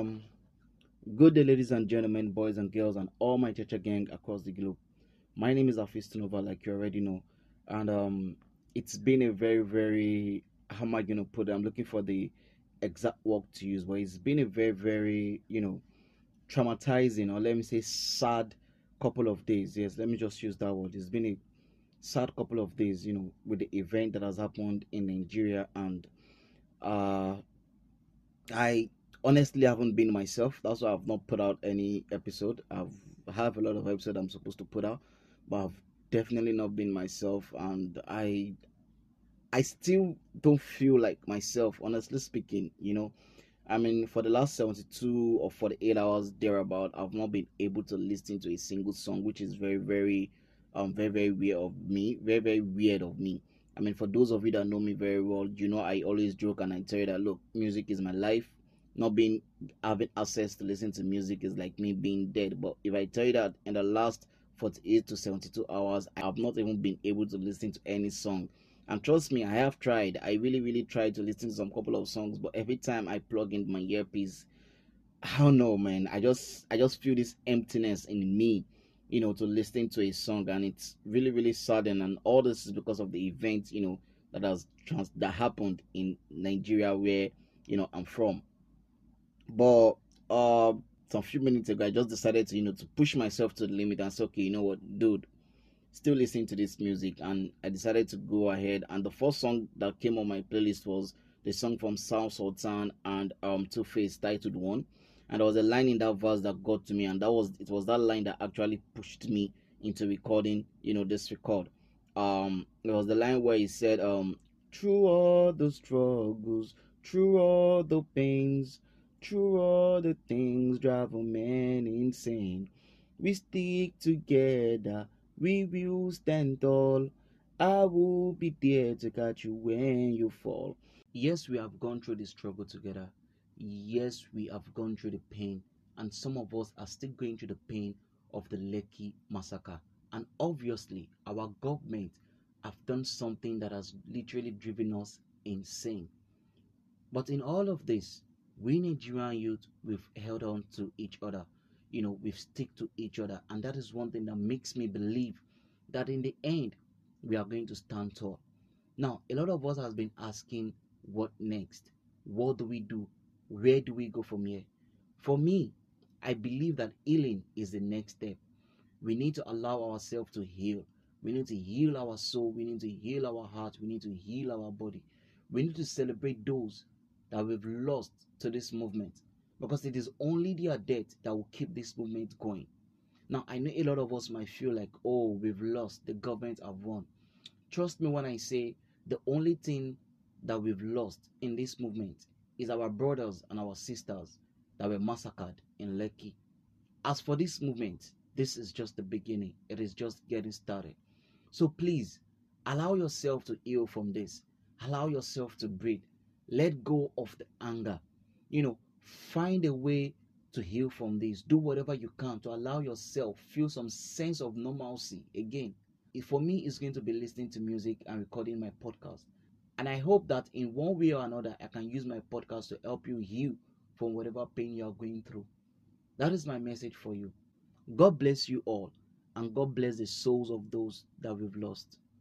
Um, good day, ladies and gentlemen, boys and girls, and all my teacher gang across the globe. My name is Afistinova, like you already know, and um, it's been a very, very how am I gonna put it? I'm looking for the exact word to use, but it's been a very, very you know traumatizing, or let me say, sad couple of days. Yes, let me just use that word. It's been a sad couple of days, you know, with the event that has happened in Nigeria, and uh, I honestly I haven't been myself. That's why I've not put out any episode. I've I have a lot of episodes I'm supposed to put out, but I've definitely not been myself, and I I still don't feel like myself. Honestly speaking, you know. I mean, for the last 72 or 48 hours thereabout, I've not been able to listen to a single song, which is very, very, um, very, very weird of me. Very, very weird of me. I mean, for those of you that know me very well, you know I always joke and I tell you that look, music is my life not being having access to listen to music is like me being dead. But if I tell you that in the last 48 to 72 hours, I have not even been able to listen to any song. And trust me, I have tried. I really, really tried to listen to some couple of songs, but every time I plug in my earpiece, I don't know, man. I just, I just feel this emptiness in me, you know, to listen to a song, and it's really, really sudden. And all this is because of the event, you know, that has trans- that happened in Nigeria, where you know I'm from. But uh, some few minutes ago, I just decided to you know to push myself to the limit and say, okay, you know what, dude, still listening to this music, and I decided to go ahead. And the first song that came on my playlist was the song from Sound Sultan and um Two Face titled One. And there was a line in that verse that got to me, and that was it was that line that actually pushed me into recording, you know, this record. Um, it was the line where he said, um, through all the struggles, through all the pains, through all the things drive a man insane. We stick together, we will stand tall. I will be there to catch you when you fall. Yes, we have gone through the struggle together. Yes, we have gone through the pain, and some of us are still going through the pain of the Lekki massacre. And obviously, our government have done something that has literally driven us insane. But in all of this, we Nigerian youth, we've held on to each other. You know, we've stick to each other. And that is one thing that makes me believe that in the end, we are going to stand tall. Now, a lot of us has been asking, what next? What do we do? Where do we go from here? For me, I believe that healing is the next step. We need to allow ourselves to heal. We need to heal our soul. We need to heal our heart. We need to heal our body. We need to celebrate those that we've lost to this movement because it is only their death that will keep this movement going. Now, I know a lot of us might feel like, oh, we've lost, the government have won. Trust me when I say the only thing that we've lost in this movement is our brothers and our sisters that were massacred in Lekki. As for this movement, this is just the beginning, it is just getting started. So please allow yourself to heal from this, allow yourself to breathe, let go of the anger. You know, find a way to heal from this. Do whatever you can to allow yourself feel some sense of normalcy again. For me, it's going to be listening to music and recording my podcast. And I hope that in one way or another, I can use my podcast to help you heal from whatever pain you are going through. That is my message for you. God bless you all, and God bless the souls of those that we've lost.